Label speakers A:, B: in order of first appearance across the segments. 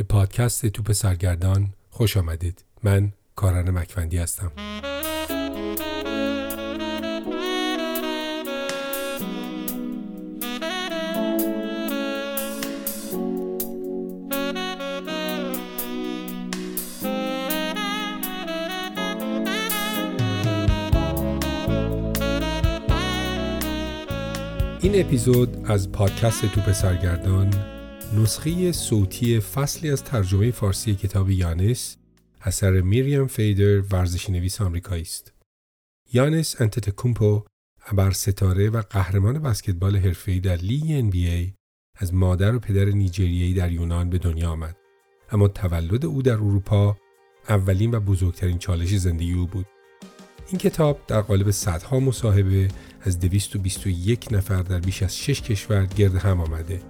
A: به پادکست توپ سرگردان خوش آمدید. من کاران مکفندی هستم. این اپیزود از پادکست توپ سرگردان نسخه صوتی فصلی از ترجمه فارسی کتاب یانس اثر میریم فیدر ورزشی نویس آمریکایی است. یانس انتتکومپو ابر ستاره و قهرمان بسکتبال حرفه‌ای در لیگ NBA از مادر و پدر نیجریه‌ای در یونان به دنیا آمد. اما تولد او در اروپا اولین و بزرگترین چالش زندگی او بود. این کتاب در قالب صدها مصاحبه از 221 نفر در بیش از 6 کشور گرد هم آمده.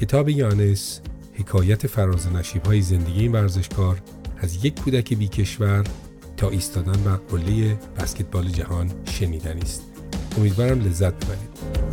A: کتاب یانس حکایت فراز نشیب های زندگی این ورزشکار از یک کودک بی کشور تا ایستادن بر قله بسکتبال جهان شنیدنی است. امیدوارم لذت ببرید.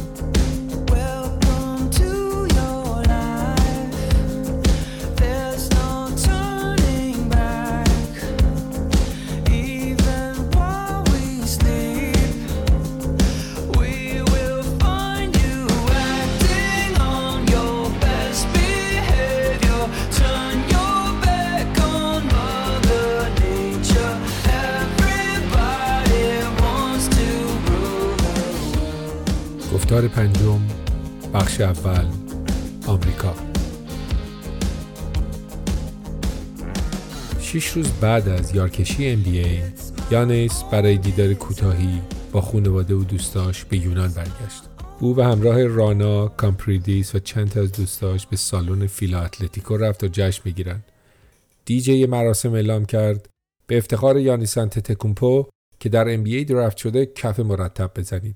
A: بخش اول آمریکا شش روز بعد از یارکشی NBA یانیس برای دیدار کوتاهی با خانواده و دوستاش به یونان برگشت او به همراه رانا، کامپریدیس و چند از دوستاش به سالن فیلا اتلتیکو رفت و جشن بگیرند. دیجی مراسم اعلام کرد به افتخار یانیس تکومپو که در NBA draft شده کف مرتب بزنید.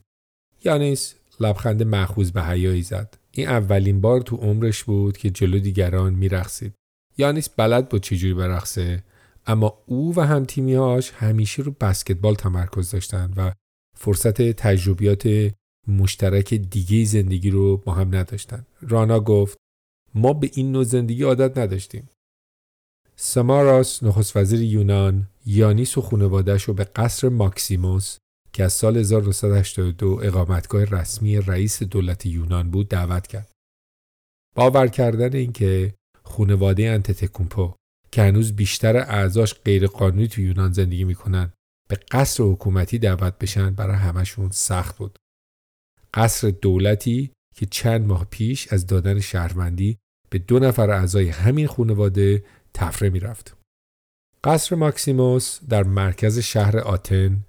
A: یانیس لبخند مخوز به حیایی زد. این اولین بار تو عمرش بود که جلو دیگران میرقصید. یانیس بلد بود چجوری برقصه اما او و هم تیمیهاش همیشه رو بسکتبال تمرکز داشتند و فرصت تجربیات مشترک دیگه زندگی رو با هم نداشتن. رانا گفت ما به این نوع زندگی عادت نداشتیم. سماراس نخست وزیر یونان یانیس و خانوادهش رو به قصر ماکسیموس که از سال 1982 اقامتگاه رسمی رئیس دولت یونان بود دعوت کرد. باور کردن اینکه خانواده انتتکومپو که هنوز بیشتر اعضاش غیرقانونی تو یونان زندگی می‌کنن به قصر حکومتی دعوت بشن برای همشون سخت بود. قصر دولتی که چند ماه پیش از دادن شهروندی به دو نفر اعضای همین خانواده تفره می‌رفت. قصر ماکسیموس در مرکز شهر آتن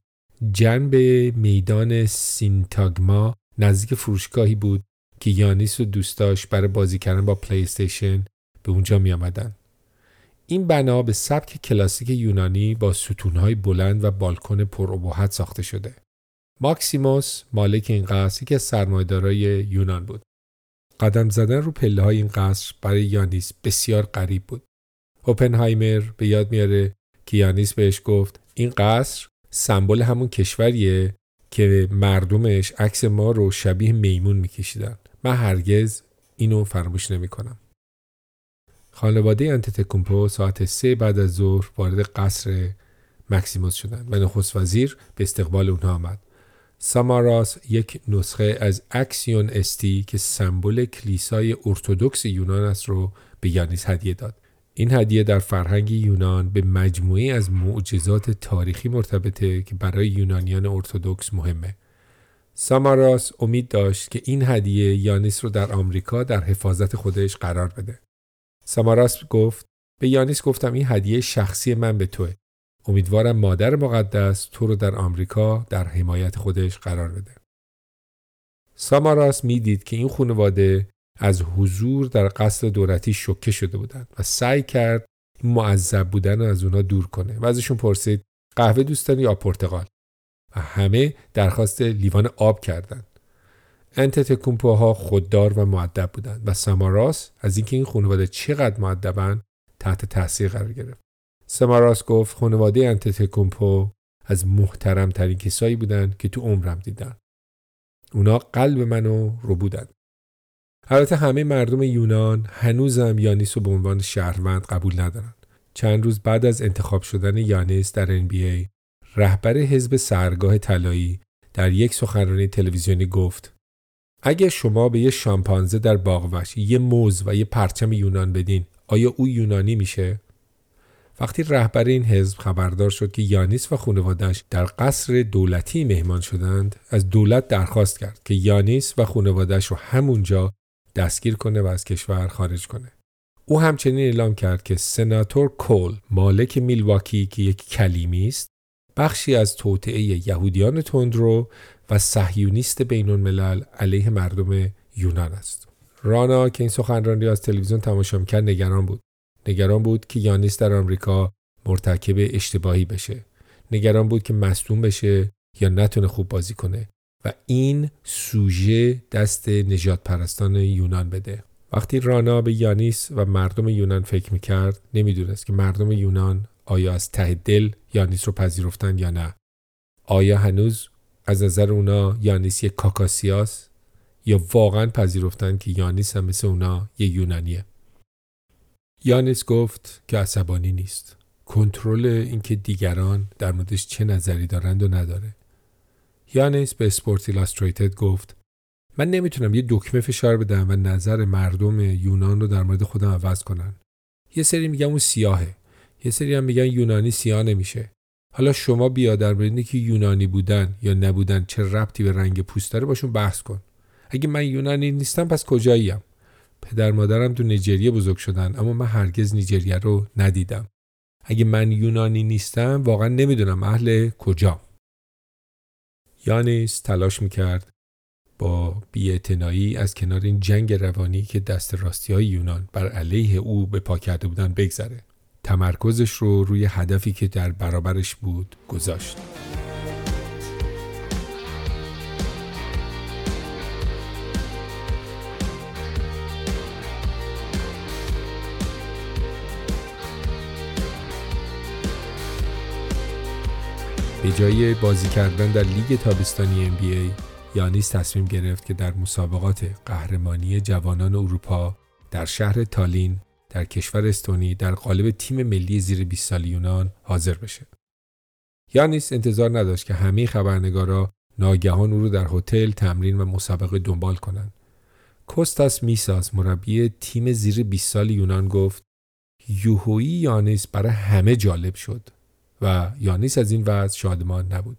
A: جنب میدان سینتاگما نزدیک فروشگاهی بود که یانیس و دوستاش برای بازی کردن با پلی استیشن به اونجا می آمدن. این بنا به سبک کلاسیک یونانی با ستونهای بلند و بالکن پر ساخته شده. ماکسیموس مالک این قصر یکی از سرمایه‌دارای یونان بود. قدم زدن رو پله های این قصر برای یانیس بسیار غریب بود. اوپنهایمر به یاد میاره که یانیس بهش گفت این قصر سمبل همون کشوریه که مردمش عکس ما رو شبیه میمون میکشیدن. من هرگز اینو فراموش نمی‌کنم. خانواده آنتتوکومپو ساعت سه بعد از ظهر وارد قصر ماکسیموس شدند و نخست وزیر به استقبال اونها آمد. ساماراس یک نسخه از اکسیون استی که سمبل کلیسای ارتودکس یونان است رو به یانیس هدیه داد. این هدیه در فرهنگ یونان به مجموعی از معجزات تاریخی مرتبطه که برای یونانیان ارتودکس مهمه. ساماراس امید داشت که این هدیه یانیس رو در آمریکا در حفاظت خودش قرار بده. ساماراس گفت به یانیس گفتم این هدیه شخصی من به توه. امیدوارم مادر مقدس تو رو در آمریکا در حمایت خودش قرار بده. ساماراس می‌دید که این خانواده از حضور در قصد دولتی شوکه شده بودند و سعی کرد معذب بودن رو از اونا دور کنه و ازشون پرسید قهوه دوستانی یا پرتقال؟ و همه درخواست لیوان آب کردند. انتت کومپوها خوددار و معدب بودند و سماراس از اینکه این خانواده چقدر معدبن تحت تاثیر قرار گرفت. سماراس گفت خانواده انتت کومپو از محترم ترین کسایی بودند که تو عمرم دیدن اونا قلب منو رو بودند. البته همه مردم یونان هنوزم یانیس رو به عنوان شهروند قبول ندارن. چند روز بعد از انتخاب شدن یانیس در NBA رهبر حزب سرگاه طلایی در یک سخنرانی تلویزیونی گفت اگه شما به یه شامپانزه در باغوش یه موز و یه پرچم یونان بدین آیا او یونانی میشه؟ وقتی رهبر این حزب خبردار شد که یانیس و خانوادش در قصر دولتی مهمان شدند از دولت درخواست کرد که یانیس و خانوادش رو همونجا دستگیر کنه و از کشور خارج کنه. او همچنین اعلام کرد که سناتور کول مالک میلواکی که یک کلیمی است بخشی از توطعه یهودیان تندرو و صهیونیست بین الملل علیه مردم یونان است. رانا که این سخنرانی از تلویزیون تماشا کرد نگران بود. نگران بود که یانیس در آمریکا مرتکب اشتباهی بشه. نگران بود که مصدوم بشه یا نتونه خوب بازی کنه. و این سوژه دست نجات پرستان یونان بده. وقتی رانا به یانیس و مردم یونان فکر می‌کرد نمی‌دونست که مردم یونان آیا از ته دل یانیس رو پذیرفتن یا نه. آیا هنوز از نظر اونا یانیس یک کاکاسیاس یا واقعا پذیرفتن که یانیس هم مثل اونا یه یونانیه؟ یانیس گفت که عصبانی نیست. کنترل اینکه دیگران در موردش چه نظری دارند و نداره. یانیس به اسپورت ایلاستریتد گفت من نمی‌تونم یه دکمه فشار بدم و نظر مردم یونان رو در مورد خودم عوض کنن. یه سری میگن اون سیاهه. یه سری هم میگن یونانی سیاه نمیشه. حالا شما بیا در مورد که یونانی بودن یا نبودن چه ربطی به رنگ پوست داره باشون بحث کن. اگه من یونانی نیستم پس کجاییم؟ پدر مادرم تو نیجریه بزرگ شدن اما من هرگز نیجریه رو ندیدم. اگه من یونانی نیستم واقعا نمی‌دونم اهل کجا. یانیس تلاش می‌کرد با بیاعتنایی از کنار این جنگ روانی که دست راستی های یونان بر علیه او به پا کرده بودن بگذره. تمرکزش رو روی هدفی که در برابرش بود گذاشت. به جای بازی کردن در لیگ تابستانی NBA یانیس تصمیم گرفت که در مسابقات قهرمانی جوانان اروپا در شهر تالین در کشور استونی در قالب تیم ملی زیر 20 سال یونان حاضر بشه. یانیس انتظار نداشت که همه خبرنگارا ناگهان او رو در هتل تمرین و مسابقه دنبال کنند. کوستاس میساس مربی تیم زیر 20 سال یونان گفت یوهویی یانیس برای همه جالب شد و یانیس از این وضع شادمان نبود.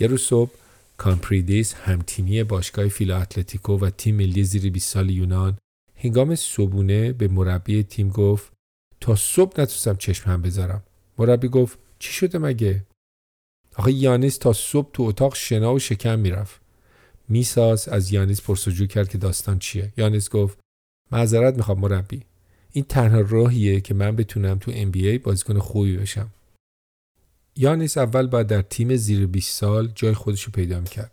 A: یه روز صبح کامپریدیس همتیمی باشگاه فیلا اتلتیکو و تیم ملی زیر 20 سال یونان هنگام صبونه به مربی تیم گفت تا صبح نتونستم چشم هم بذارم. مربی گفت چی شده مگه؟ آخه یانیس تا صبح تو اتاق شنا و شکم می‌رفت. میساس از یانیس پرسجو کرد که داستان چیه. یانیس گفت معذرت می‌خوام مربی. این تنها راهیه که من بتونم تو NBA بازیکن خوبی بشم. یانیس اول باید در تیم زیر 20 سال جای خودش رو پیدا می‌کرد.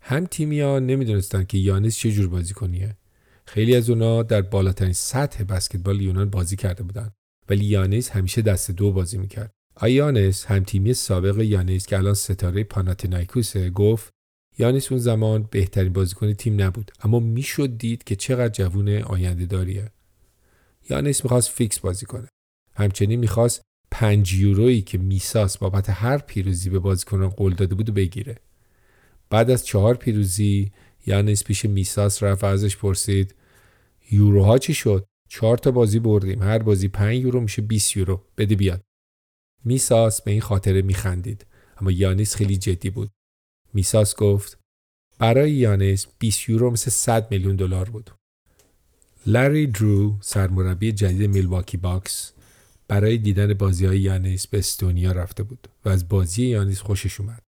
A: هم تیمیا نمی‌دونستن که یانیس چه جور بازی کنیه. خیلی از اونا در بالاترین سطح بسکتبال یونان بازی کرده بودن ولی یانیس همیشه دست دو بازی می‌کرد. آیانس هم تیمی سابق یانیس که الان ستاره پاناتینایکوسه گفت یانیس اون زمان بهترین بازیکن تیم نبود اما می‌شد دید که چقدر جوون آینده داریه. یانیس می‌خواست فیکس بازی کنه. همچنین می‌خواست پنج یورویی که میساس بابت هر پیروزی به بازیکنان قول داده بود بگیره. بعد از چهار پیروزی یانس پیش میساس رفت ازش پرسید یوروها چی شد؟ چهار تا بازی بردیم. هر بازی پنج یورو میشه 20 یورو. بده بیاد. میساس به این خاطره میخندید. اما یانیس خیلی جدی بود. میساس گفت برای یانیس 20 یورو مثل 100 میلیون دلار بود. لری درو سرمربی جدید میلواکی باکس برای دیدن بازی های یانیس به استونیا رفته بود و از بازی یانیس خوشش اومد.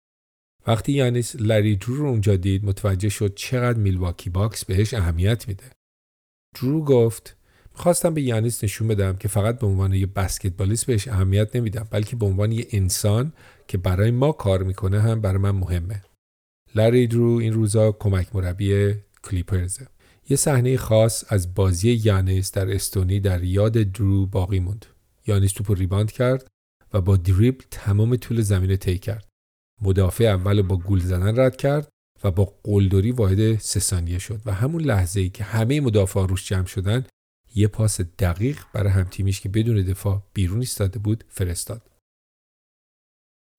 A: وقتی یانیس لری درو رو اونجا دید متوجه شد چقدر میلواکی باکس بهش اهمیت میده. درو گفت می‌خواستم به یانیس نشون بدم که فقط به عنوان یه بسکتبالیست بهش اهمیت نمیدم بلکه به عنوان یه انسان که برای ما کار می‌کنه هم برای من مهمه. لری درو این روزا کمک مربی کلیپرزه. یه صحنه خاص از بازی یانیس در استونی در یاد درو باقی موند. یانیس توپ ریباند کرد و با دریبل تمام طول زمین طی کرد. مدافع اول با گول زدن رد کرد و با قلدری واحد سه ثانیه شد و همون لحظه ای که همه مدافع روش جمع شدن یه پاس دقیق برای هم تیمیش که بدون دفاع بیرون ایستاده بود فرستاد.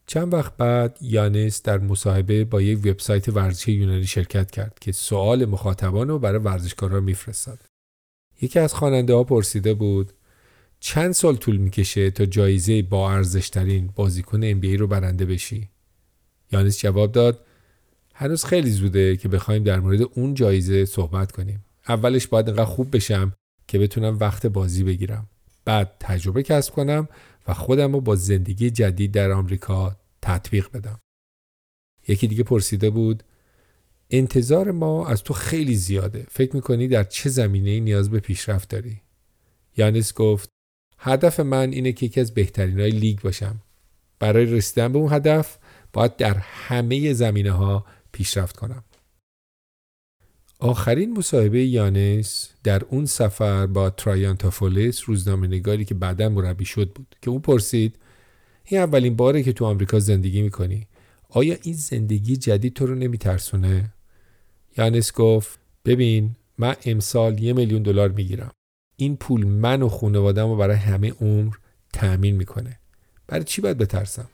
A: چند وقت بعد یانس در مصاحبه با یک وبسایت ورزشی یونانی شرکت کرد که سوال مخاطبان رو برای ورزشکارا میفرستاد. یکی از خواننده ها پرسیده بود چند سال طول می‌کشه تا جایزه با ارزشترین بازیکن NBA رو برنده بشی؟ یانس جواب داد هنوز خیلی زوده که بخوایم در مورد اون جایزه صحبت کنیم. اولش باید انقدر خوب بشم که بتونم وقت بازی بگیرم. بعد تجربه کسب کنم و خودم رو با زندگی جدید در آمریکا تطبیق بدم. یکی دیگه پرسیده بود انتظار ما از تو خیلی زیاده. فکر می‌کنی در چه زمینه نیاز به پیشرفت داری؟ یانس گفت هدف من اینه که یکی از بهترین های لیگ باشم. برای رسیدن به اون هدف باید در همه زمینه ها پیشرفت کنم. آخرین مصاحبه یانس در اون سفر با ترایانتافولیس روزنامه نگاری که بعدا مربی شد بود که او پرسید این اولین باره که تو آمریکا زندگی می‌کنی آیا این زندگی جدید تو رو نمیترسونه؟ یانس گفت ببین من امسال یه میلیون دلار می‌گیرم این پول من و خانوادم رو برای همه عمر تأمین می‌کنه برای چی باید بترسم؟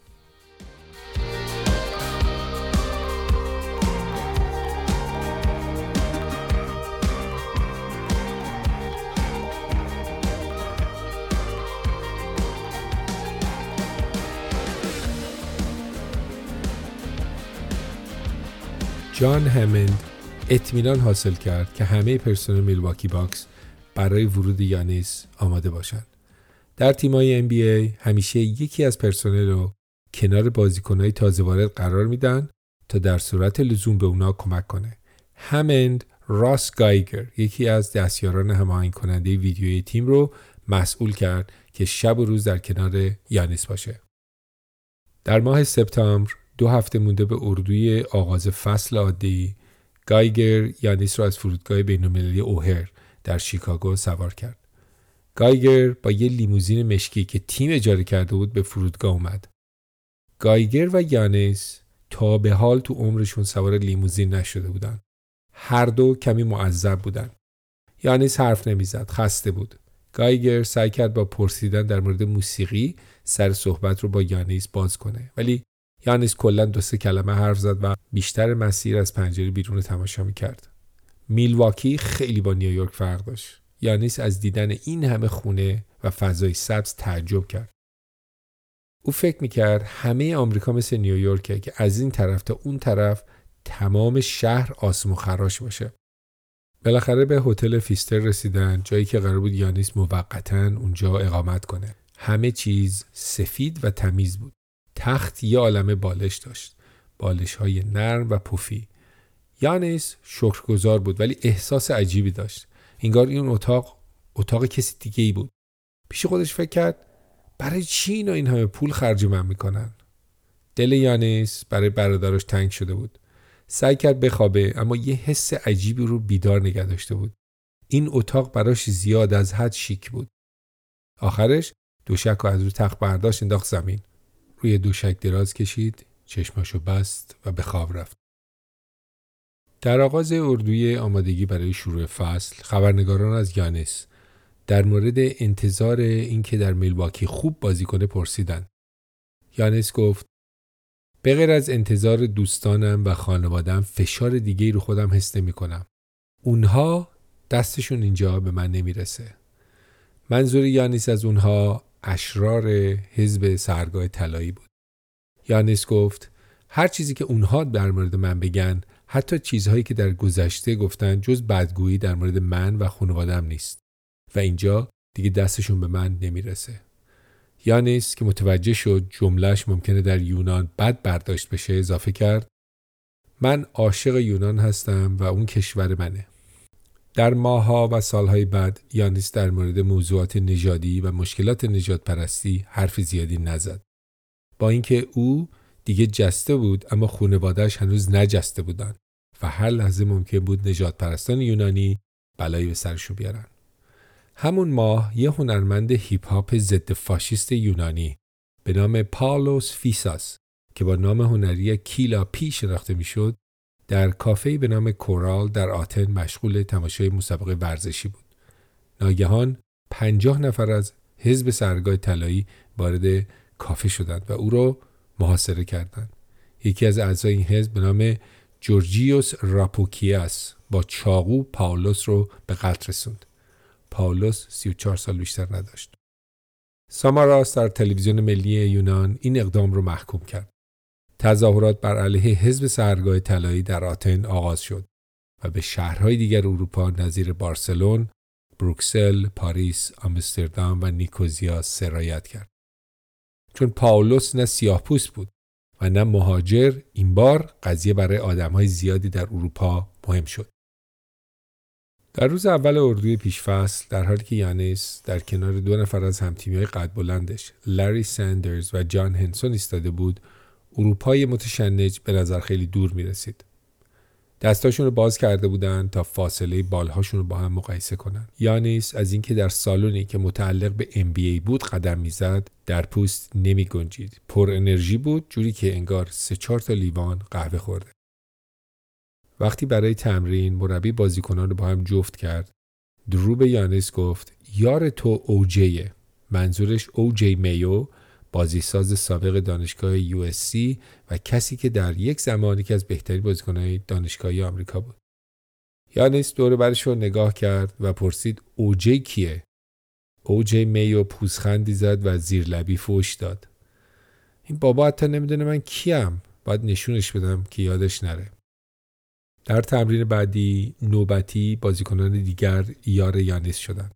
A: جان همند اطمینان حاصل کرد که همه پرسنل میلواکی باکس برای ورود یانیس آماده باشند. در تیمای NBA همیشه یکی از پرسنل رو کنار بازیکنهای تازه وارد قرار میدن تا در صورت لزوم به اونا کمک کنه. همند راس گایگر یکی از دستیاران هماهنگ کننده ویدیوی تیم رو مسئول کرد که شب و روز در کنار یانیس باشه. در ماه سپتامبر دو هفته مونده به اردوی آغاز فصل عادی گایگر یانیس را از فرودگاه بینالمللی اوهر در شیکاگو سوار کرد. گایگر با یه لیموزین مشکی که تیم اجاره کرده بود به فرودگاه اومد. گایگر و یانیس تا به حال تو عمرشون سوار لیموزین نشده بودن. هر دو کمی معذب بودن. یانیس حرف نمی‌زد، خسته بود. گایگر سعی کرد با پرسیدن در مورد موسیقی سر صحبت رو با یانیس باز کنه ولی یانیس کلا دو سه کلمه حرف زد و بیشتر مسیر از پنجره بیرون تماشا می‌کرد. میلواکی خیلی با نیویورک فرق داشت. یانیس از دیدن این همه خونه و فضای سبز تعجب کرد. او فکر می‌کرد همه آمریکا مثل نیویورکه که از این طرف تا اون طرف تمام شهر آسم و خراش باشه. بالاخره به هتل فیستر رسیدن جایی که قرار بود یانیس موقتا اونجا اقامت کنه. همه چیز سفید و تمیز بود. تخت یه عالم بالش داشت بالش های نرم و پوفی یانس شکرگزار بود ولی احساس عجیبی داشت. انگار این اتاق اتاق کسی دیگه ای بود. پیش خودش فکر کرد برای چی اینا این همه پول خرج من می‌کنن؟ دل یانس برای برادرش تنگ شده بود. سعی کرد بخوابه اما یه حس عجیبی رو بیدار نگه داشته بود. این اتاق براش زیاد از حد شیک بود. آخرش دوشک رو از رو تخت برداشت انداخت زمین. روی دوشک دراز کشید چشماشو بست و به خواب رفت. در آغاز اردوی آمادگی برای شروع فصل خبرنگاران از یانس در مورد انتظار اینکه در میلواکی خوب بازی کنه پرسیدن یانس گفت به غیر از انتظار دوستانم و خانوادم فشار دیگه رو خودم حس نمی کنم. اونها دستشون اینجا به من نمی‌رسه. منظور یانیس از اونها اشرار حزب سرگاه طلایی بود. یانس گفت هر چیزی که اونها در مورد من بگن حتی چیزهایی که در گذشته گفتن جز بدگویی در مورد من و خانوادم نیست و اینجا دیگه دستشون به من نمی‌رسه. یانس که متوجه شد جملهش ممکنه در یونان بد برداشت بشه اضافه کرد من عاشق یونان هستم و اون کشور منه. در ماهها و سالهای بعد یانیس در مورد موضوعات نژادی و مشکلات نجات پرستی حرف زیادی نزد. با اینکه او دیگه جسته بود اما خانوادهش هنوز نجسته بودن و هر لحظه ممکن بود نجات پرستان یونانی بلایی به سرشو بیارن. همون ماه یه هنرمند هیپ هاپ ضد فاشیست یونانی به نام پاولوس فیساس که با نام هنری کیلا پی شناخته می‌شد در کافه‌ای به نام کورال در آتن مشغول تماشای مسابقه ورزشی بود. ناگهان پنجاه نفر از حزب سحرگاه طلایی وارد کافه شدند و او را محاصره کردند. یکی از اعضای این حزب به نام جورجیوس راپوکیاس با چاقو پاولوس رو به قتل رسوند. پاولوس 34 سال بیشتر نداشت. ساماراس در تلویزیون ملی یونان این اقدام رو محکوم کرد. تظاهرات بر علیه حزب سرگاه طلایی در آتن آغاز شد و به شهرهای دیگر اروپا نظیر بارسلون، بروکسل، پاریس، آمستردام و نیکوزیا سرایت کرد. چون پاولوس نه سیاه پوست بود و نه مهاجر این بار قضیه برای آدمهای زیادی در اروپا مهم شد. در روز اول اردوی پیشفصل در حالی که یانیس در کنار دو نفر از همتیمی های قد بلندش لری سندرز و جان هنسون ایستاده بود اروپای متشنج به نظر خیلی دور می رسید. دستاشون رو باز کرده بودن تا فاصله بالهاشون رو با هم مقایسه کنن. یانیس از اینکه در سالونی که متعلق به NBA بود قدم می‌زد در پوست نمی گنجید. پر انرژی بود جوری که انگار سه چهار تا لیوان قهوه خورده. وقتی برای تمرین مربی بازیکنان رو با هم جفت کرد درو به یانیس گفت یار تو اوجیه منظورش اوجی میو بازیساز سابق دانشگاه یو و کسی که در یک زمانی که از بهترین بازیکنهای دانشگاهی آمریکا بود. یانیس دور برش رو نگاه کرد و پرسید اوجی کیه؟ اوجی میو پوزخندی زد و زیر لبی فوش داد. این بابا حتی نمی‌دونه من کیم باید نشونش بدم که یادش نره. در تمرین بعدی نوبتی بازیکنان دیگر یار یانیس شدند.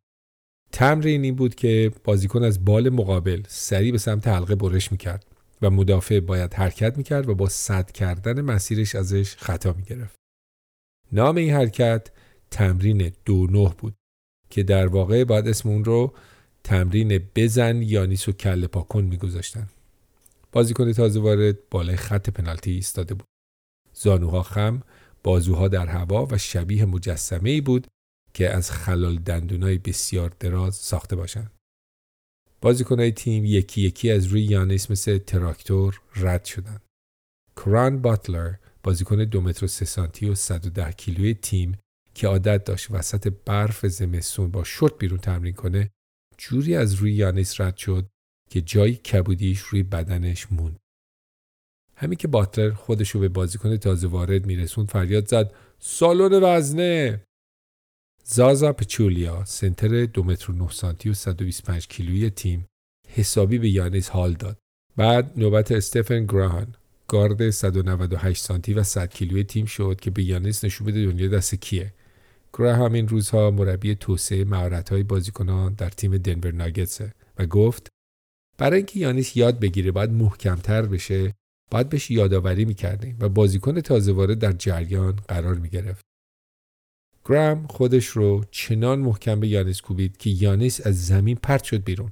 A: تمرین این بود که بازیکن از بال مقابل سریع به سمت حلقه برش می‌کرد و مدافع باید حرکت می‌کرد و با صد کردن مسیرش ازش خطا می‌گرفت. نام این حرکت تمرین دو نه بود که در واقع باید اسم اون رو تمرین بزن یانیس و کله پاکن میگذاشتن. بازیکن تازه وارد بالای خط پنالتی ایستاده بود. زانوها خم، بازوها در هوا و شبیه مجسمه ای بود که از خلال دندونای بسیار دراز ساخته باشند. بازیکنهای تیم یکی یکی از روی یانیس مثل تراکتور رد شدند. کران باتلر بازیکن دو متر و سه سانتی و 110 کیلوی تیم که عادت داشت وسط برف زمستون با شورت بیرون تمرین کنه جوری از روی یانیس رد شد که جای کبودیش روی بدنش موند. همین که باتلر خودشو به بازیکن تازه وارد میرسوند فریاد زد سالن وزنه زازا پچولیا سنتر دو متر و 9 سانتی و 125 کیلویی تیم حسابی به یانیس حال داد. بعد نوبت استفن گراهان گارد 198 سانتی و 100 کیلوی تیم شد که به یانیس نشون بده دنیا دست کیه. گراهام این روزها مربی توسعه مهارت‌های بازیکنان در تیم دنور ناگتسه و گفت برای اینکه یانیس یاد بگیره باید محکمتر بشه باید بهش یادآوری می‌کردیم و بازیکن تازه وارد در جریان قرار می‌گرفت. گرام خودش رو چنان محکم به یانیس کوبید که یانیس از زمین پرت شد بیرون.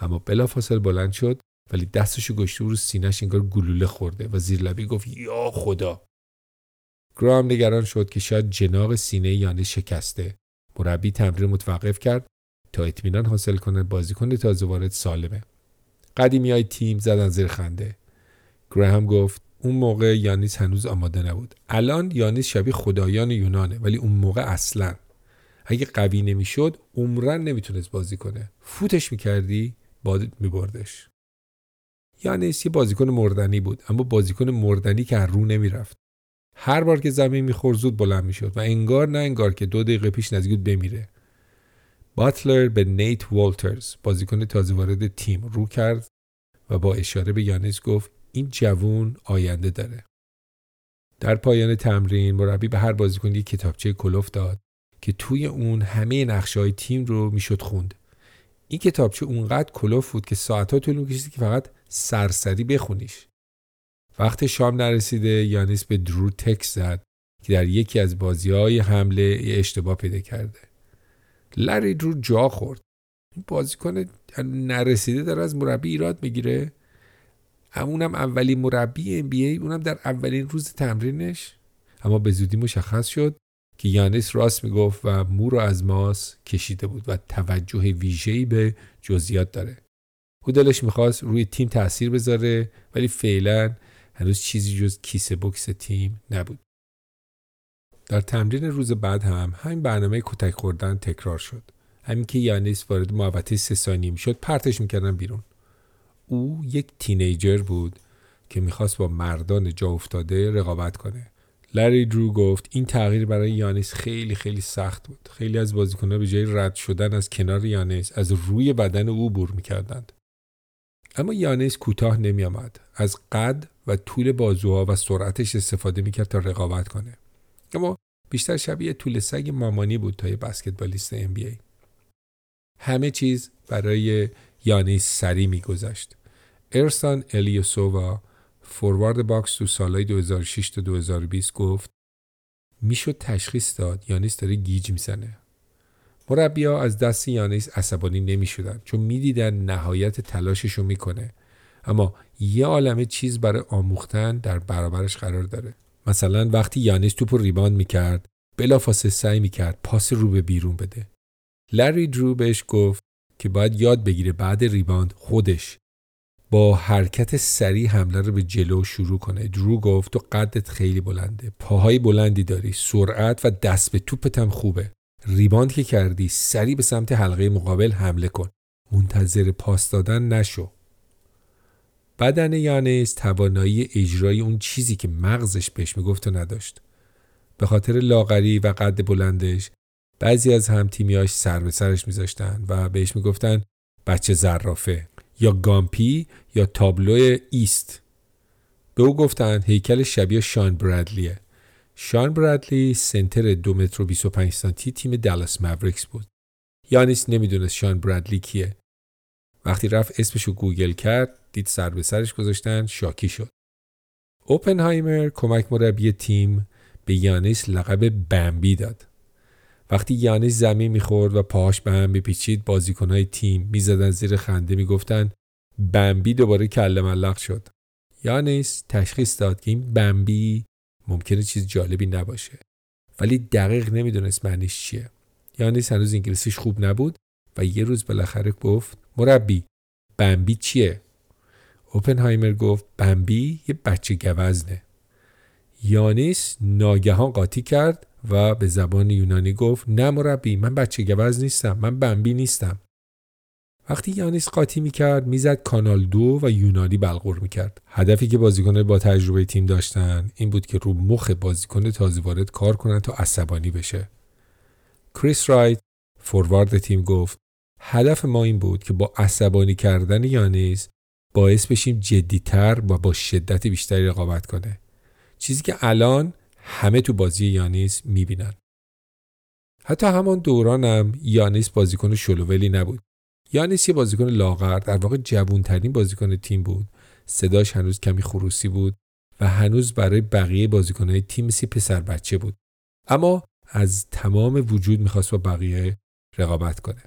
A: اما بلافاصله بلند شد ولی دستشو گشته رو سینهش انگار گلوله خورده و زیر لبی گفت یا خدا. گرام نگران شد که شاید جناق سینه یانیس شکسته. مربی تمرین متوقف کرد تا اطمینان حاصل کنه بازیکن تازه وارد سالمه. قدیمی های تیم زدن زیر خنده. گراهم گفت اون موقع یانیس هنوز آماده نبود. الان یانیس شبیه خدایان یونانه ولی اون موقع اصلا. اگه قوی نمی‌شد عمرن نمی‌تونست بازی کنه. فوتش می‌کردی باد میبردش. یانیس یه بازیکن مردنی بود اما بازیکن مردنی که رو نمی‌رفت. هر بار که زمین می‌خورد زود بلند می‌شد و انگار نه انگار که دو دقیقه پیش نزدیک بمیره. باتلر به نیت والترز بازیکن تازه وارد تیم رو کرد و با اشاره به یانیس گفت این جوون آینده داره. در پایان تمرین مربی به هر بازیکن یک کتابچه کلوف داد که توی اون همه نقشه های تیم رو می‌شد خوند. این کتابچه اونقدر کلوف بود که ساعتها طول می‌کشید که فقط سرسری بخونیش. وقت شام نرسیده یانیس به درو تکس زد که در یکی از بازی های حمله اشتباه پیدا کرده. لری درو جا خورد. این بازیکن نرسیده داره از مربی ایراد می‌گیره. همونم اولین مربی ام بی ای اونم در اولین روز تمرینش. اما به زودی مشخص شد که یانس راست می‌گفت و مو رو از ماس کشیده بود و توجه ویژه‌ای به جزئیات داره. او دلش می‌خواست روی تیم تاثیر بذاره ولی فعلا هنوز چیزی جز کیسه بکس تیم نبود. در تمرین روز بعد هم همین برنامه کتک خوردن تکرار شد. همین که یانیس وارد محوطه سه ثانیه شد پرتش می‌کردن بیرون. او یک تینیجر بود که می‌خواست با مردان جا افتاده رقابت کنه. لری درو گفت این تغییر برای یانیس خیلی خیلی سخت بود. خیلی از بازیکنها به جای رد شدن از کنار یانیس از روی بدن او بور می‌کردند. اما یانیس کوتاه نمیآمد. از قد و طول بازوها و سرعتش استفاده می‌کرد تا رقابت کنه. اما بیشتر شبیه طول سگ مامانی بود تا یه بسکتبالیست NBA همه چیز برای یانیس سری میگذشت. ارسان الیوسووا فوروارد باکس تو سالهای 2006 تا 2020 گفت می‌شد تشخیص داد یانیس داره گیج می‌زنه. مربیا از دست یانیس عصبانی نمی‌شدن چون می‌دیدن نهایت تلاشش رو می‌کنه. اما یه عالمه چیز برای آموختن در برابرش قرار داره. مثلا وقتی یانیس توپ رو ریباند می‌کرد بلافاصله سعی می‌کرد پاس رو به بیرون بده. لری درو بهش گفت که باید یاد بگیره بعد ریباند خودش با حرکت سریع حمله رو به جلو شروع کنه. درو گفت تو قدت خیلی بلنده. پاهای بلندی داری. سرعت و دست به توپت هم خوبه. ریباند که کردی سریع به سمت حلقه مقابل حمله کن. منتظر پاس دادن نشو. بدن یانیس توانایی اجرای اون چیزی که مغزش بهش می‌گفت و نداشت. به خاطر لاغری و قد بلندش بعضی از هم تیمیاش سر به سرش میذاشتن و بهش می‌گفتن بچه زرافه. یا گامپی یا تابلو ایست. به او گفتن هیکل شبیه شان برادلیه. شان برادلی سنتر دو متر و 25 سانتی تیم دالاس ماوریکس بود. یانیس نمی‌دونست شان برادلی کیه. وقتی رفت اسمشو گوگل کرد دید سر به سرش گذاشتن شاکی شد. اوپنهایمر کمک مربی تیم به یانیس لقب بمبی داد. وقتی یانیس زمین می‌خورد و پاهاش به هم میپیچید بازیکنهای تیم می‌زدن زیر خنده می‌گفتن بمبی دوباره کله ملق شد. یانیس تشخیص داد که این بمبی ممکنه چیز جالبی نباشه. ولی دقیق نمی‌دونست معنیش چیه. یانیس هنوز انگلیسیش خوب نبود و یه روز بالاخره گفت مربی بمبی چیه؟ اوپنهایمر گفت بمبی یه بچه گوزنه. یانیس ناگهان قاطی کرد و به زبان یونانی گفت نه مربی من بچه گوز نیستم من بمبی نیستم. وقتی یانیس قاطی می‌کرد می‌زد کانال دو و یونانی بلغور می‌کرد. هدفی که بازیکن با تجربه تیم داشتن این بود که رو مخ بازیکن تازه وارد کار کنن تا عصبانی بشه. کریس رایت فوروارد تیم گفت هدف ما این بود که با عصبانی کردن یانیس باعث بشیم جدیتر و با شدت بیشتری رقابت کنه. چیزی که الان همه تو بازی یانیس می‌بینن. حتی همان دورانم یانیس بازیکن شلوولی نبود. یانیس یه بازیکن لاغر در واقع جوونترین بازیکن تیم بود. صداش هنوز کمی خروسی بود و هنوز برای بقیه بازیکنهای تیم سی پسر بچه بود. اما از تمام وجود می‌خواست با بقیه رقابت کنه.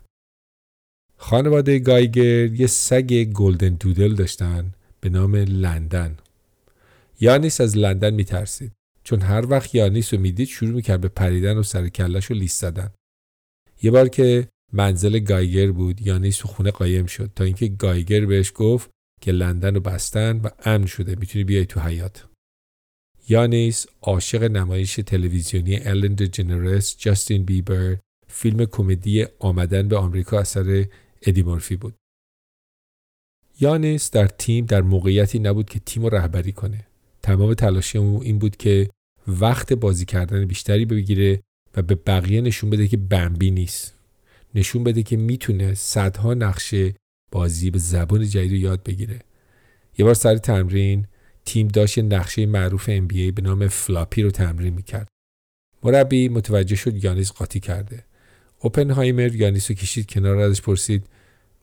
A: خانواده گایگر یه سگ گلدن دودل داشتن به نام لندن. یانیس از لندن میترسید. چون هر وقت یانیس رو می‌دید شروع می‌کرد به پریدن و سر کلش رو لیست زدن. یه بار که منزل گایگر بود یانیس تو خونه قایم شد تا اینکه گایگر بهش گفت که لندن رو بستن و امن شده می‌تونی بیای تو حیات یانیس عاشق نمایش تلویزیونی الن جنرس جاستین بیبر فیلم کمدی آمدن به آمریکا اثر ادی مورفی بود. یانیس در تیم در موقعیتی نبود که تیم رهبری کنه. تمام تلاش او این بود که وقت بازی کردن بیشتری بگیره و به بقیه نشون بده که بمبی نیست. نشون بده که می‌تونه صدها نقشه بازی به زبان جدید رو یاد بگیره. یه بار سر تمرین تیم داشت نقشه معروف NBA به نام floppy رو تمرین می‌کرد. مربی متوجه شد یانیس قاطی کرده. اوپنهایمر یانیس رو کشید کنار ازش پرسید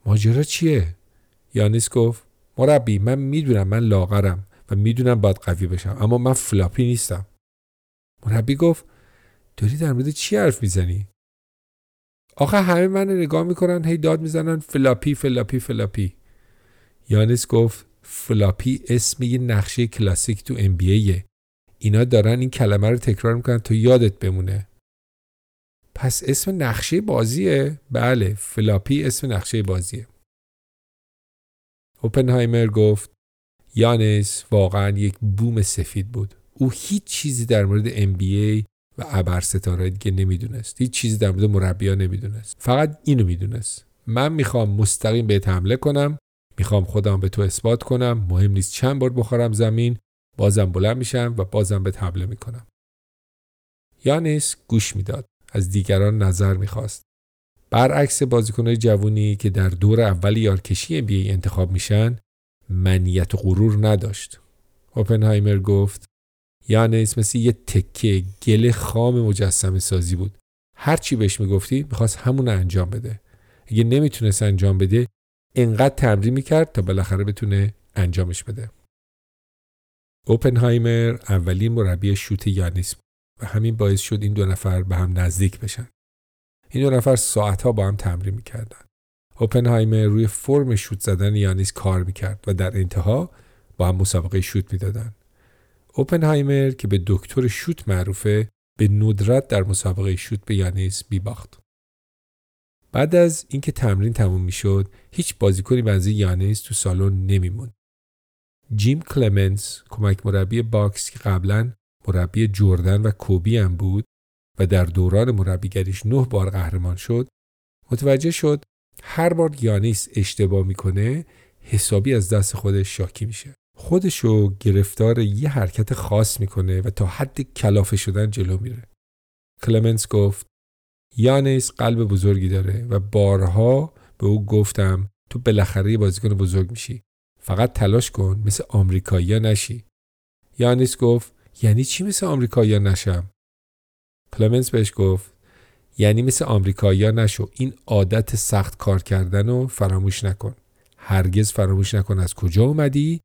A: ماجرا چیه؟ یانیس گفت مربی من می‌دونم من لاغرم. می‌دونم باید قوی بشم. اما من floppy نیستم. مربی گفت داری در مورد چی حرف می‌زنی؟ آخه همه من نگاه می‌کنن هی داد می‌زنن floppy floppy floppy. یانس گفت floppy اسم یه نقشه کلاسیک تو ام اینا دارن این کلمه رو تکرار می‌کنن تا یادت بمونه. پس اسم نقشه بازیه؟ بله floppy اسم نقشه بازیه. اوپنهایمر گفت یانس واقعا یک بوم سفید بود. او هیچ چیزی در مورد NBA و ابر ستاره دیگه نمی‌دونست. هیچ چیزی در مورد مربیا نمی‌دونست. فقط اینو می‌دونست. من می‌خوام مستقیم بهت حمله کنم. می‌خوام خودم به تو اثبات کنم. مهم نیست چند بار بخورم زمین. بازم بلند میشم و بازم به حمله می‌کنم. یانس گوش می‌داد. از دیگران نظر می‌خواست. برعکس بازیکنهای جوونی که در دور اول یارکشی ای انتخاب میشن منیت و غرور نداشت. اوپنهایمر گفت یانس مثل یه تکه گل خام مجسم سازی بود. هرچی بهش می‌گفتی می‌خواست همون انجام بده. اگه نمی‌تونست انجام بده انقدر تمرین می‌کرد تا بالاخره بتونه انجامش بده. اوپنهایمر اولین مربی شوت یانیس بود و همین باعث شد این دو نفر به هم نزدیک بشن. این دو نفر ساعتها با هم تمرین می‌کردن. اوپنهایمر روی فرم شوت زدن یانیس کار می‌کرد و در انتها با هم مسابقه شوت می‌دادن. اوپنهایمر که به دکتر شوت معروفه به ندرت در مسابقه شوت به یانیس بیباخت بعد از اینکه تمرین تموم می‌شد هیچ بازیکنی بنزی یانیس تو سالن نمیموند. جیم کلمنس کمک مربی باکس که قبلا مربی جردن و کوبی هم بود و در دوران مربیگریش نه بار قهرمان شد متوجه شد هر بار یانیس اشتباه می‌کنه حسابی از دست خودش شاکی میشه. خودشو گرفتار یه حرکت خاص می‌کنه و تا حد کلافه شدن جلو میره. کلمنس گفت یانیس قلب بزرگی داره و بارها به او گفتم تو بالاخره بازیکن بزرگ میشی. فقط تلاش کن مثل آمریکایی نشی. یانیس گفت یعنی چی مثل آمریکایی نشم؟ کلمنس بهش گفت یعنی مثل آمریکایی نشو این عادت سخت کار کردن رو فراموش نکن. هرگز فراموش نکن از کجا اومدی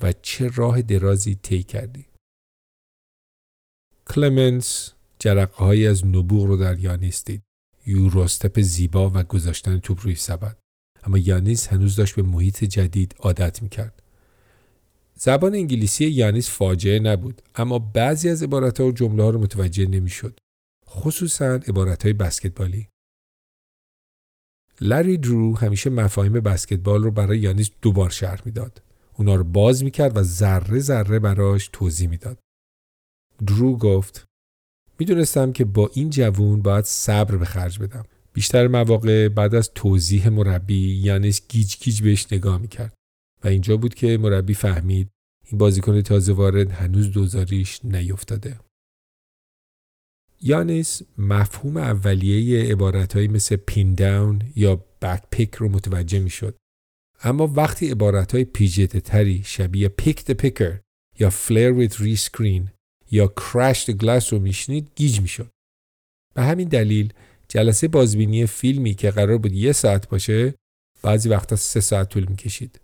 A: و چه راه درازی طی کردی. کلمنس جرقه های از نبوغ رو در یانیس دید یوروستپ زیبا و گذاشتن توپ روی سبد. اما یانیس هنوز داشت به محیط جدید عادت می‌کرد. زبان انگلیسی یانیس فاجعه نبود اما بعضی از عبارتها و جمله ها رو متوجه نمی‌شد. خصوصا عبارت های بسکتبالی. لری درو همیشه مفاهیم بسکتبال رو برای یانیس دوبار شرح می‌داد. اونا رو باز می‌کرد و ذره ذره براش توضیح می‌داد. درو گفت می‌دونستم که با این جوون باید صبر به خرج بدم. بیشتر مواقع بعد از توضیح مربی یانیس گیج گیج بهش نگاه می‌کرد. و اینجا بود که مربی فهمید این بازیکن تازه وارد هنوز دوزاریش نیفتاده. یانیس مفهوم اولیه عبارتهایی مثل پین داون یا بک پیک رو متوجه می‌شد. اما وقتی عبارتهای پیچیده تری شبیه pick the picker یا flare with rescreen یا crash glass رو میشنید گیج می‌شد. به همین دلیل جلسه بازبینی فیلمی که قرار بود یه ساعت باشه بعضی وقتا سه ساعت طول می‌کشید.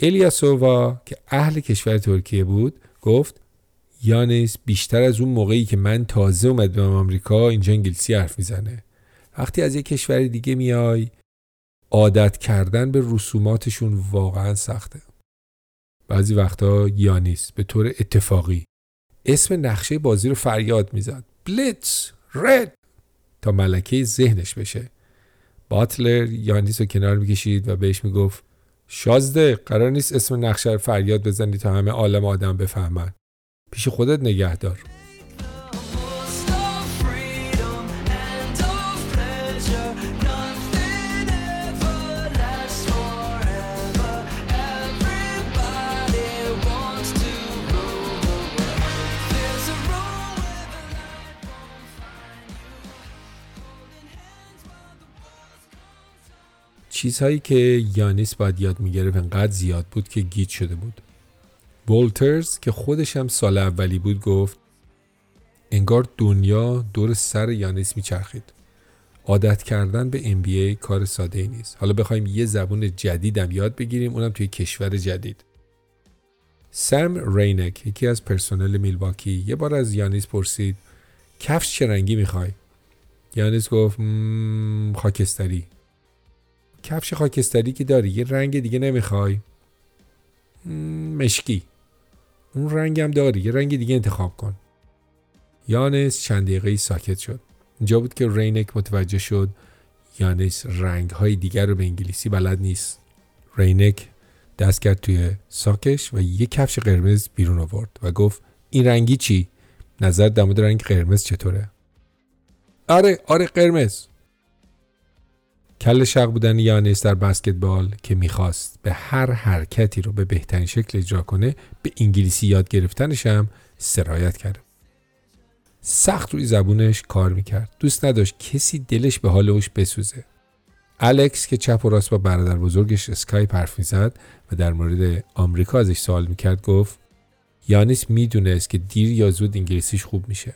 A: الیاسووا که اهل کشور ترکیه بود گفت یانس بیشتر از اون موقعی که من تازه اومد به آمریکا اینجا انگلیسی حرف می‌زنه. وقتی از یک کشور دیگه میای عادت کردن به رسوماتشون واقعا سخته. بعضی وقتا یانیس به طور اتفاقی. اسم نقشه بازی رو فریاد می‌زد. بلیتز رد! تا ملکه ذهنش بشه. باتلر یانیس رو کنار می‌کشید و بهش می‌گفت شازده قرار نیست اسم نقشه رو فریاد بزنی تا همه عالم آدم بفهمن. پیش خودت نگه دار. چیزهایی که یانیس باید یاد می‌گرفت انقدر زیاد بود که گیت شده بود. بولترز که خودش هم سال اولی بود گفت انگار دنیا دور سر یانیس میچرخید. عادت کردن به NBA کار ساده ای نیست. حالا بخوایم یه زبون جدیدم یاد بگیریم اونم توی کشور جدید. سم رینک یکی از پرسنل میلواکی یه بار از یانیس پرسید کفش چه رنگی می‌خوای؟ یانیس گفت خاکستری. کفش خاکستری که داری یه رنگ دیگه نمی‌خوای. مشکی. اون رنگم داری یه رنگ دیگه انتخاب کن. یانس چند دقیقه ساکت شد. اینجا بود که رینک متوجه شد یانس رنگ های دیگر رو به انگلیسی بلد نیست. رینک دست کرد توی ساکش و یه کفش قرمز بیرون آورد و گفت این رنگی چی؟ نظر در رنگ قرمز چطوره؟ آره آره قرمز. کله شق بودن یانیس در بسکتبال که می‌خواست به هر حرکتی رو به بهترین شکل اجرا کنه به انگلیسی یاد گرفتنش هم سرایت کرده سخت روی زبونش کار می‌کرد. دوست نداشت کسی دلش به حال اون بسوزه. الکس که چپ و راست با برادر بزرگش اسکایپ حرف می‌زد و در مورد آمریکا ازش سوال می‌کرد گفت یانیس می‌دونست که دیر یا زود انگلیسیش خوب میشه.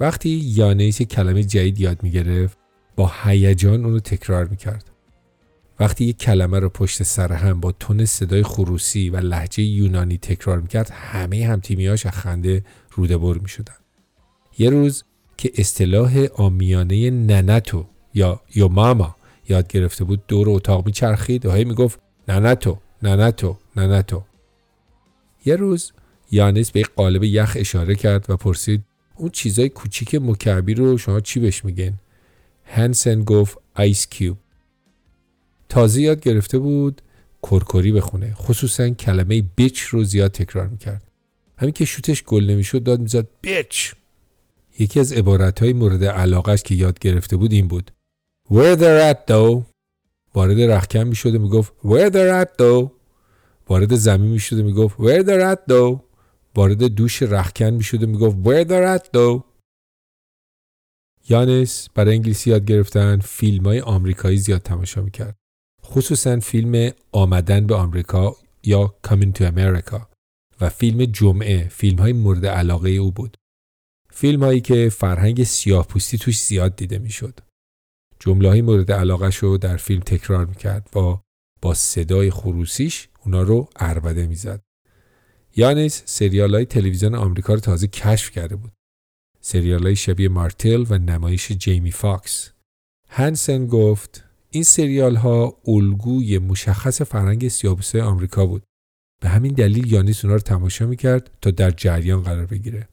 A: وقتی یانیس کلمه جدید یاد می‌گرفت با هیجان اونو تکرار می‌کرد. وقتی یک کلمه رو پشت سر هم با تون صدای خروسی و لحجه یونانی تکرار می‌کرد همه همتیمیاش از خنده روده بر می‌شدن. یه روز که اصطلاح آمیانه ننتو یا یو ماما یاد گرفته بود دور اتاق میچرخید و هی می‌گفت ننتو ننتو ننتو. یه روز یانس به قالب یخ اشاره کرد و پرسید اون چیزای کوچیک مکعبی رو شما چی بهش میگن هنسن گفت آیس کیوب تازه یاد گرفته بود کرکری بخونه. خصوصا کلمه بیچ رو زیاد تکرار می‌کرد. همین که شوتش گل نمی‌شد داد می‌زد بیچ یکی از عبارت مورد علاقش که یاد گرفته بود این بود. Where the rat though? وارد رخکن می‌شد و می‌گفت Where the rat though? وارد زمین می‌شد و می‌گفت Where the rat though? وارد دوش رخکن می‌شد و می‌گفت Where the rat though? یانس برای انگلیسی یاد گرفتن فیلم های آمریکایی زیاد تماشا می‌کرد. خصوصا فیلم آمدن به آمریکا یا Coming to America و فیلم جمعه فیلم های مورد علاقه او بود. فیلم هایی که فرهنگ سیاه پوستی توش زیاد دیده می‌شد. جمله های مورد علاقه رو در فیلم تکرار می‌کرد و با صدای خروسیش اونا رو اربده می‌زد. یانس سریال های تلویزیون آمریکا رو تازه کشف کرده بود. سریال های شبیه مارتل و نمایش جیمی فاکس. هنسن گفت این سریال ها الگوی مشخص فرهنگ سیابوسه آمریکا بود. به همین دلیل یانیس اونا رو تماشا می‌کرد تا در جریان قرار بگیره.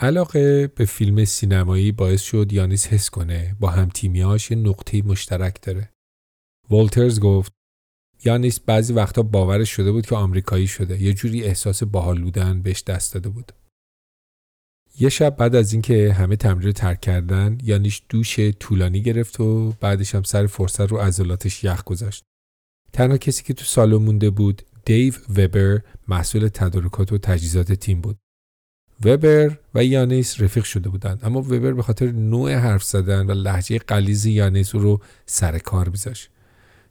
A: علاقه به فیلم سینمایی باعث شد یانیس حس کنه با همتیمیاش یه نقطه مشترک داره. والترز گفت یانیس بعضی وقتا باورش شده بود که آمریکایی شده. یه جوری احساس باحالودن بهش دست داده بود. یه شب بعد از اینکه همه تمرین رو ترک کردن یانیش دوش طولانی گرفت و بعدش هم سر فرصت رو عضلاتش یخ گذاشت. تنها کسی که تو سالن مونده بود دیو وبر مسئول تدارکات و تجهیزات تیم بود. وبر و یانیس رفیق شده بودند اما وبر به خاطر نوع حرف زدن و لحجه قلیز یانیس رو سر کار میذاشت.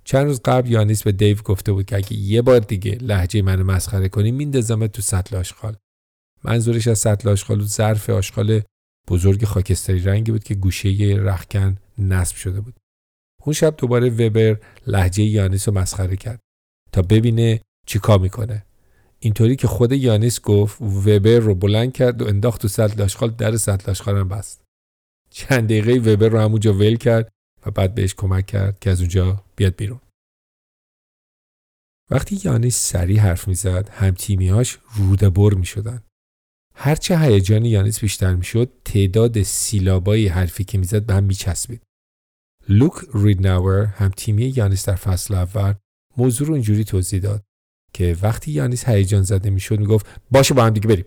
A: چند روز قبل یانیس به دیو گفته بود که اگه یه بار دیگه لحجه منو مسخره کنی میندازمت تو سطل آشغال. منظورش از سطل آشغال ظرف آشغال بزرگ خاکستری رنگی بود که گوشه رخکن نصب شده بود. اون شب دوباره وبر لحجه یانیس رو مسخره کرد تا ببینه چیکار می‌کنه. اینطوری که خود یانیس گفت وبر رو بلند کرد و انداخت تو سطل آشغال در سطل آشغال هم بست. چند دقیقه وبر رو همونجا ول کرد و بعد بهش کمک کرد که از اونجا بیاد بیرون. وقتی یانیس سریع حرف می‌زد هم تیمیهاش روده بر می‌شدن. هرچه هیجان یانیس بیشتر می‌شد تعداد سیلابای حرفی که می‌زد به هم میچسبید. لوک ریدناور هم تیمی یانیس در فصل اول موضوع رو اینجوری توضیح داد که وقتی یانیس هیجان زده می‌شد می‌گفت باشه با هم دیگه بریم.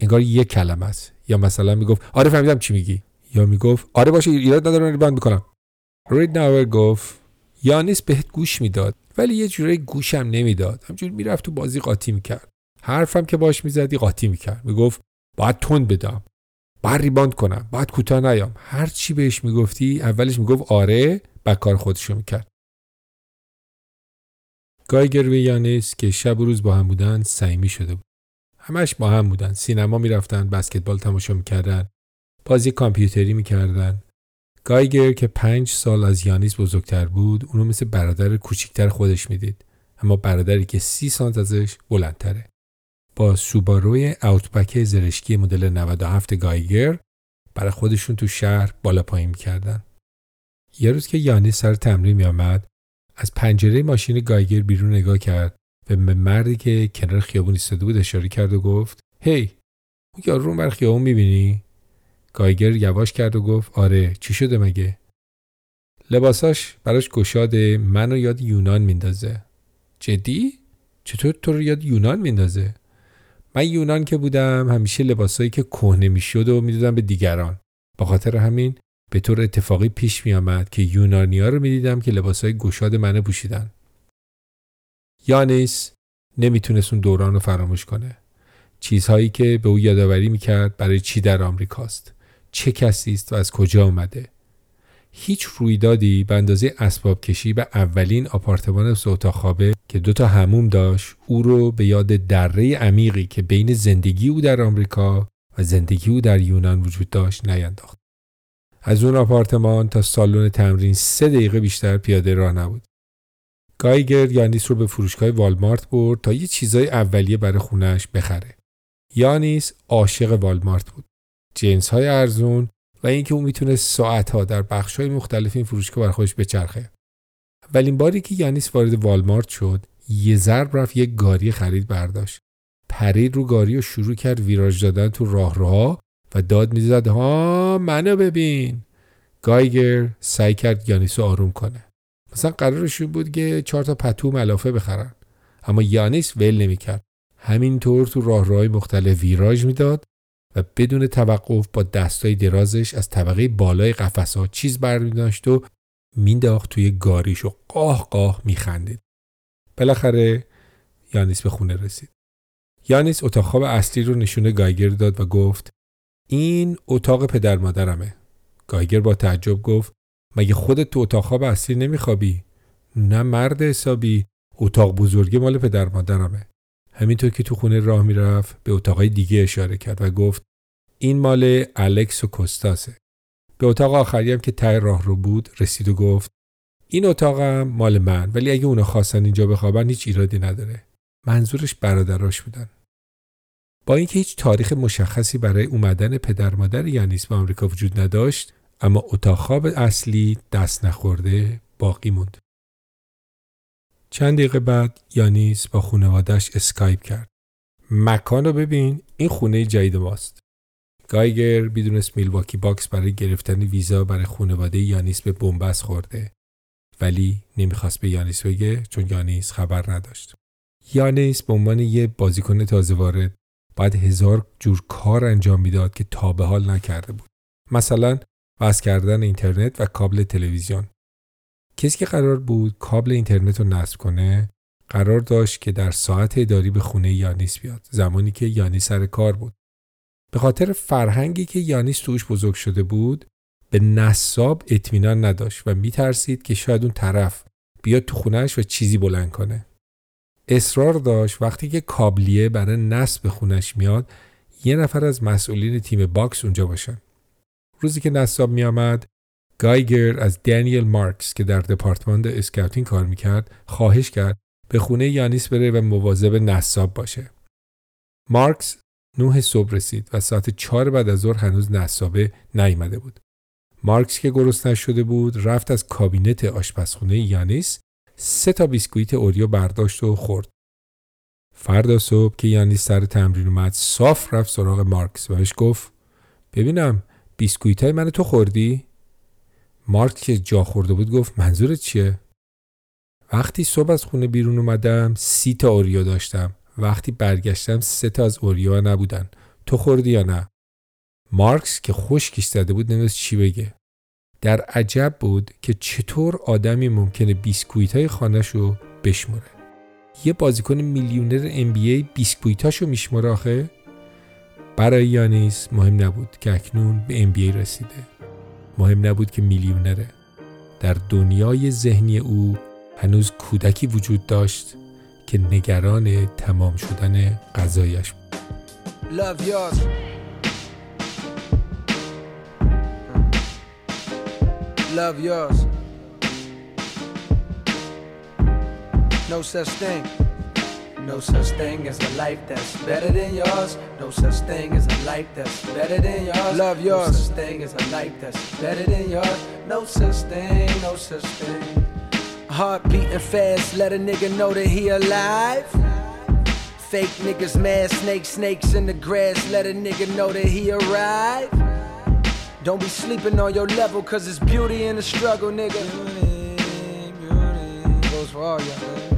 A: انگار یک کلمه است. یا مثلا می‌گفت آره فهمیدم چی میگی. یا می‌گفت آره باشه ایراد ندارم بند می‌کنم. ریدناور گفت یانیس بهت گوش می‌داد ولی یه جوری گوشم نمی‌داد. همجوری می‌رفت تو بازی قاطی می‌کرد. حرفم که باش می‌زدی قاطی می‌کرد. می‌گفت باید تند بدم. باید ریباند کنم. باید کوتاه نیام. هر چی بهش می‌گفتی اولش می‌گفت آره بعد کار خودشو می‌کرد. گایگر و یانس که شب و روز با هم بودن سعیمی شده بود. همش با هم بودن. سینما می‌رفتن بسکتبال تماشا می‌کردن بازی کامپیوتری می‌کردن. گایگر که پنج سال از یانیس بزرگتر بود اونو مثل برادر کوچیکتر خودش می‌دید. اما برادری که سی سانت ازش بلندتره. با سوباروی اوتبک زرشکی مدل 97 گایگر برای خودشون تو شهر بالا پایین می‌کردن. یه روز که یانی سر تمرین می آمد از پنجره ماشین گایگر بیرون نگاه کرد و به مردی که کنار خیابون ایستاده بود اشاره کرد و گفت هی hey, اون یارو بر خیابون می‌بینی؟ گایگر یواش کرد و گفت آره چی شده مگه؟ لباساش براش گشاده منو یاد یونان میندازه جدی؟ چطور تو رو یاد یونان میندازه؟ من یونان که بودم همیشه لباسایی که کهنه می‌شد و می‌دادم به دیگران. با خاطر همین به طور اتفاقی پیش می آمد که یونانیا رو می‌دیدم که لباسای گشاد منو پوشیدن. یانیس نمی‌تونست اون دوران رو فراموش کنه. چیزهایی که به او یادآوری می‌کرد برای چی در آمریکاست؟ چه کسی است و از کجا آمده هیچ رویدادی به اندازه اسباب کشی به اولین آپارتمان اتاق خوابه که دوتا هموم داشت او رو به یاد دره عمیقی که بین زندگی او در آمریکا و زندگی او در یونان وجود داشت نینداخت. از اون آپارتمان تا سالن تمرین سه دقیقه بیشتر پیاده راه نبود. گایگر یانیس رو به فروشگاه والمارت برد تا یه چیزای اولیه برای خونش بخره. یانیس عاشق والمارت بود. جنس های ارزون و اینکه او می‌تونه ساعتها در بخش های مختلف این فروشگاه بر خودش بچرخه. اولین باری که یانیس وارد والمارت شد یه ضرب رفت یک گاری خرید برداشت. پرید رو گاری و شروع کرد ویراج دادن تو راهروها و داد می‌زد ها منو ببین. گایگر سعی کرد یانیس رو آروم کنه. مثلا قرارشون بود که چهار تا پتو ملافه بخرن. اما یانیس ول نمی‌کرد. همینطور تو راهروهای مختلف ویراژ می‌داد و بدون توقف با دستای درازش از طبقه بالای قفسها چیز برمیداشت و مینداخت توی گاریش و قاه قاه میخندید. بالاخره یانیس به خونه رسید. یانیس اتاق خواب اصلی رو نشونه گایگر داد و گفت این اتاق پدر مادرمه. گایگر با تعجب گفت مگه خودت تو اتاق خواب اصلی نمیخوابی؟ نه مرد حسابی اتاق بزرگی مال پدر مادرمه. همینطور که تو خونه راه می‌رفت به اتاقای دیگه اشاره کرد و گفت این مال الکس و کوستاسه. به اتاق آخری هم که ته راه رو بود رسید و گفت این اتاقم مال من ولی اگه اونا خواستن اینجا بخوابن هیچ ایرادی نداره. منظورش برادراش بودن. با اینکه هیچ تاریخ مشخصی برای اومدن پدر مادر یانیس به آمریکا وجود نداشت اما اتاق خواب اصلی دست نخورده باقی موند. چند دقیقه بعد یانیس با خانوادش اسکایپ کرد. مکان رو ببین این خونه جدید ماست. گایگر می‌دونست میلواکی باکس برای گرفتن ویزا برای خانواده یانیس به بن‌بست خورده. ولی نمی‌خواست به یانیس بگه چون یانیس خبر نداشت. یانیس به عنوان یه بازیکن تازه وارد باید هزار جور کار انجام می‌داد که تا به حال نکرده بود. مثلا وصل کردن اینترنت و کابل تلویزیون. کسی که قرار بود کابل اینترنت رو نصب کنه قرار داشت که در ساعت اداری به خونه یانیس بیاد زمانی که یانیس سر کار بود. به خاطر فرهنگی که یانیس توش بزرگ شده بود به نصاب اطمینان نداشت و میترسید که شاید اون طرف بیاد تو خونش و چیزی بلند کنه. اصرار داشت وقتی که کابلیه برای نصب خونش میاد یه نفر از مسئولین تیم باکس اونجا باشن. روزی که نصاب میآمد گایگر از دانیل مارکس که در دپارتمان scouting کار می‌کرد خواهش کرد به خونه یانیس بره و مواظب نصاب باشه مارکس نه صبح رسید و ساعت چهار بعد از ظهر هنوز نصابه نیامده بود. مارکس که گرسنه شده بود رفت از کابینت آشپزخونه یانیس سه تا بیسکویت Oreo برداشت و خورد. فردا صبح که یانیس سر تمرین اومد صاف رفت سراغ مارکس و بهش گفت ببینم بیسکویت های من تو خوردی؟ مارکس که جا خورده بود گفت منظورت چیه؟ وقتی صبح از خونه بیرون اومدم سی تا Oreo داشتم. وقتی برگشتم سه تا از Oreo ها نبودن. تو خوردی یا نه؟ مارکس که خشکش زده بود نمی‌دونست چی بگه. در عجب بود که چطور آدمی ممکنه بیسکویت های خانش رو بشمره یه بازیکن میلیونر ام بی ای بیسکویتاشو میشمره آخه؟ برای یانیس مهم نبود که اکنون به ام بی ای رسیده. مهم نبود که میلیونره در دنیای ذهنی او هنوز کودکی وجود داشت که نگران تمام شدن غذایش بود Love yours. No such thing. No such thing as a life that's better than yours. No such thing as a life that's better than yours. Love yours. No such thing as a life that's better than yours. No such thing, no such thing. Heart beating fast, let a nigga know that he alive. Fake niggas, mad snakes, snakes in the grass, let a nigga know that he arrived. Don't be sleeping on your level, cause it's beauty in the struggle, nigga. Beauty, beauty. Goes for all y'all.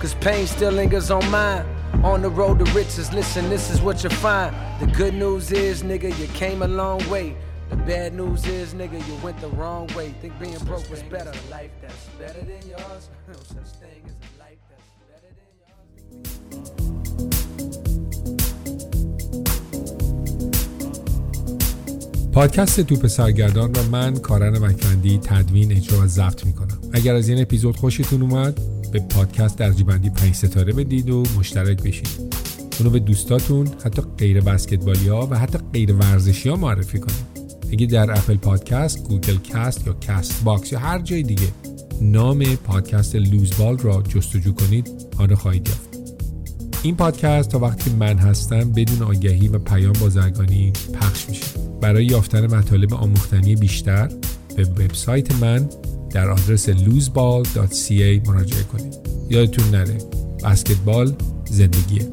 B: Cause pain still lingers on mine. On the road to riches, listen, this is what you find. The good news is, nigga, you came a long way. The bad news is, nigga, you went the wrong way. Think being broke was better. A life that's better than yours. No such thing as a life that's better than yours.
A: پادکست توپ سرگردان را من کارن مکندی تدوین اجرا و ضبط میکنم اگر از این اپیزود خوشتون اومد به پادکست درجه‌بندی 5 ستاره بدید و مشترک بشید. اونو به دوستاتون حتی غیر بسکتبالی ها و حتی غیر ورزشی ها معرفی کنید. اگه در Apple Podcast، Google Cast یا Castbox یا هر جای دیگه نام پادکست Loose Ball را جستجو کنید آن را خواهید یافت. این پادکست تا وقتی من هستم بدون آگهی و پیام بازرگانی پخش میشه. برای یافتن مطالب آموختنی بیشتر به وبسایت من در آدرس loseball.ca مراجعه کنید. یادتون نره بسکتبال زندگیه.